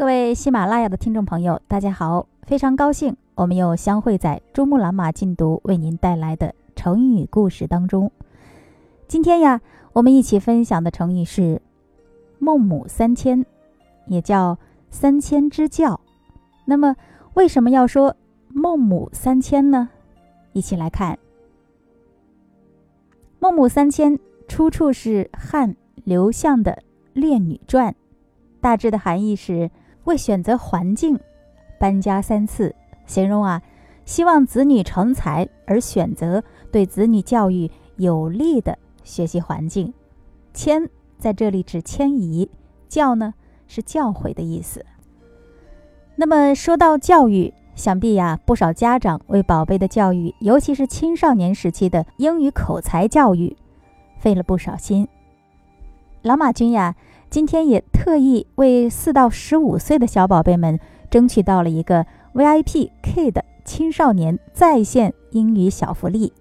各位喜马拉雅的听众朋友，大家好！非常高兴我们又相会在珠穆朗玛禁读为您带来的成语故事当中。今天呀，我们一起分享的成语是“孟母三迁”，也叫“三迁之教”。那么，为什么要说“孟母三迁”呢？一起来看，“孟母三迁”出处是汉刘向的《列女传》，大致的含义是。为选择环境，搬家三次，形容啊，希望子女成才而选择对子女教育有利的学习环境。迁在这里指迁移，教呢是教诲的意思。那么说到教育，想必呀不少家长为宝贝的教育，尤其是青少年时期的英语口才教育，费了不少心。老马君呀。今天也特意为四到十五岁的小宝贝们争取到了一个 VIP K 的青少年在线英语小福利，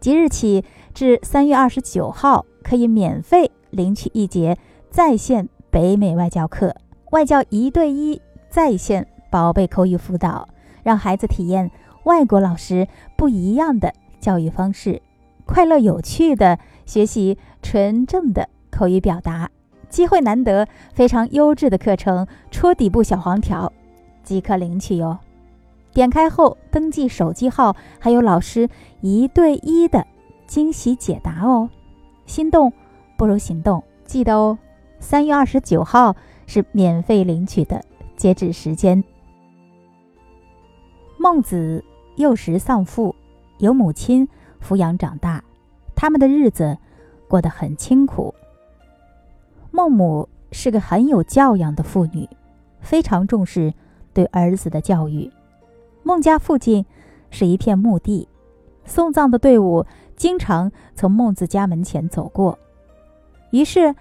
即日起至三月二十九号可以免费领取一节在线北美外教课，外教一对一在线宝贝口语辅导，让孩子体验外国老师不一样的教育方式，快乐有趣的学习纯正的口语表达。机会难得，非常优质的课程，戳底部小黄条即可领取哟。点开后登记手机号，还有老师一对一的惊喜解答哦。心动不如行动，记得哦。三月二十九号是免费领取的截止时间。孟子幼时丧父，由母亲抚养长大，他们的日子过得很清苦。孟母是个很有教养的妇女，非常重视对儿子的教育。孟家附近是一片墓地，送葬的队伍经常从孟子家门前走过。于是，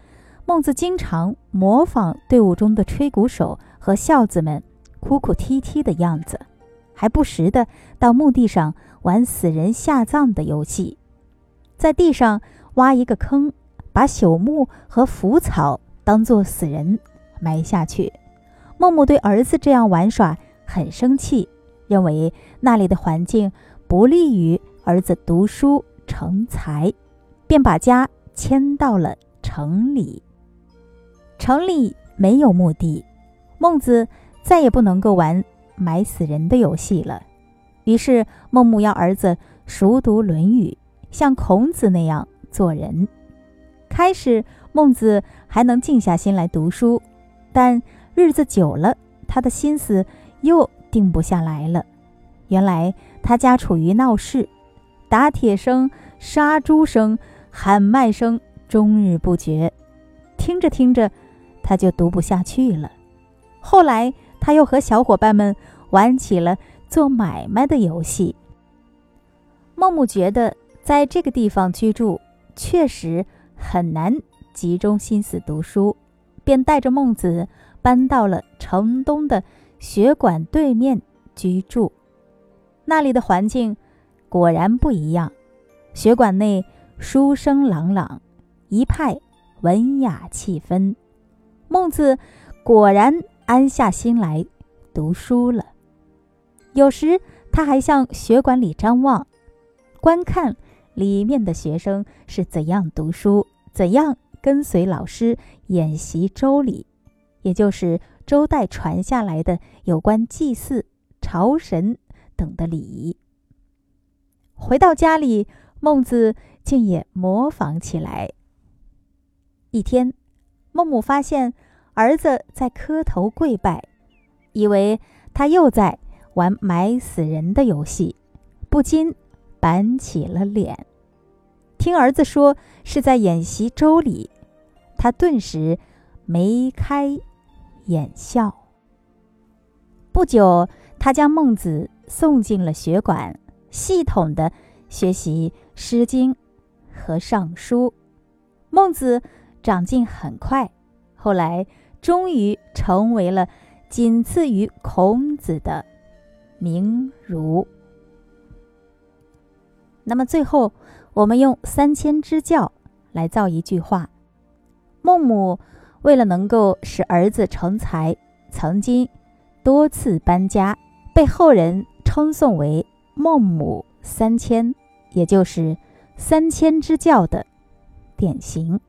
孟子经常模仿队伍中的吹鼓手和孝子们哭哭啼啼的样子，还不时的到墓地上玩死人下葬的游戏，在地上挖一个坑。把朽木和腐草当做死人埋下去。孟母对儿子这样玩耍很生气，认为那里的环境不利于儿子读书成才，便把家迁到了城里。城里没有墓地，孟子再也不能够玩埋死人的游戏了。于是孟母要儿子熟读《论语》，像孔子那样做人。开始，孟子还能静下心来读书，但日子久了，他的心思又定不下来了。原来他家处于闹市，打铁声、杀猪声、喊卖声终日不绝，听着听着，他就读不下去了。后来，他又和小伙伴们玩起了做买卖的游戏。孟母觉得在这个地方居住确实。很难集中心思读书，便带着孟子搬到了城东的学馆对面居住。那里的环境果然不一样，学馆内书声朗朗，一派文雅气氛。孟子果然安下心来读书了。有时他还向学馆里张望，观看。里面的学生是怎样读书，怎样跟随老师演习周礼，也就是周代传下来的有关祭祀、朝神等的礼仪。回到家里，孟子竟也模仿起来。一天，孟母发现儿子在磕头跪拜，以为他又在玩埋死人的游戏，不禁。板起了脸，听儿子说是在演习周礼，他顿时眉开眼笑。不久，他将孟子送进了学馆，系统的学习《诗经》和《尚书》。孟子长进很快，后来终于成为了仅次于孔子的名儒。那么最后我们用三千支教来造一句话。孟母为了能够使儿子成才曾经多次搬家被后人称颂为孟母三迁也就是三千支教的典型。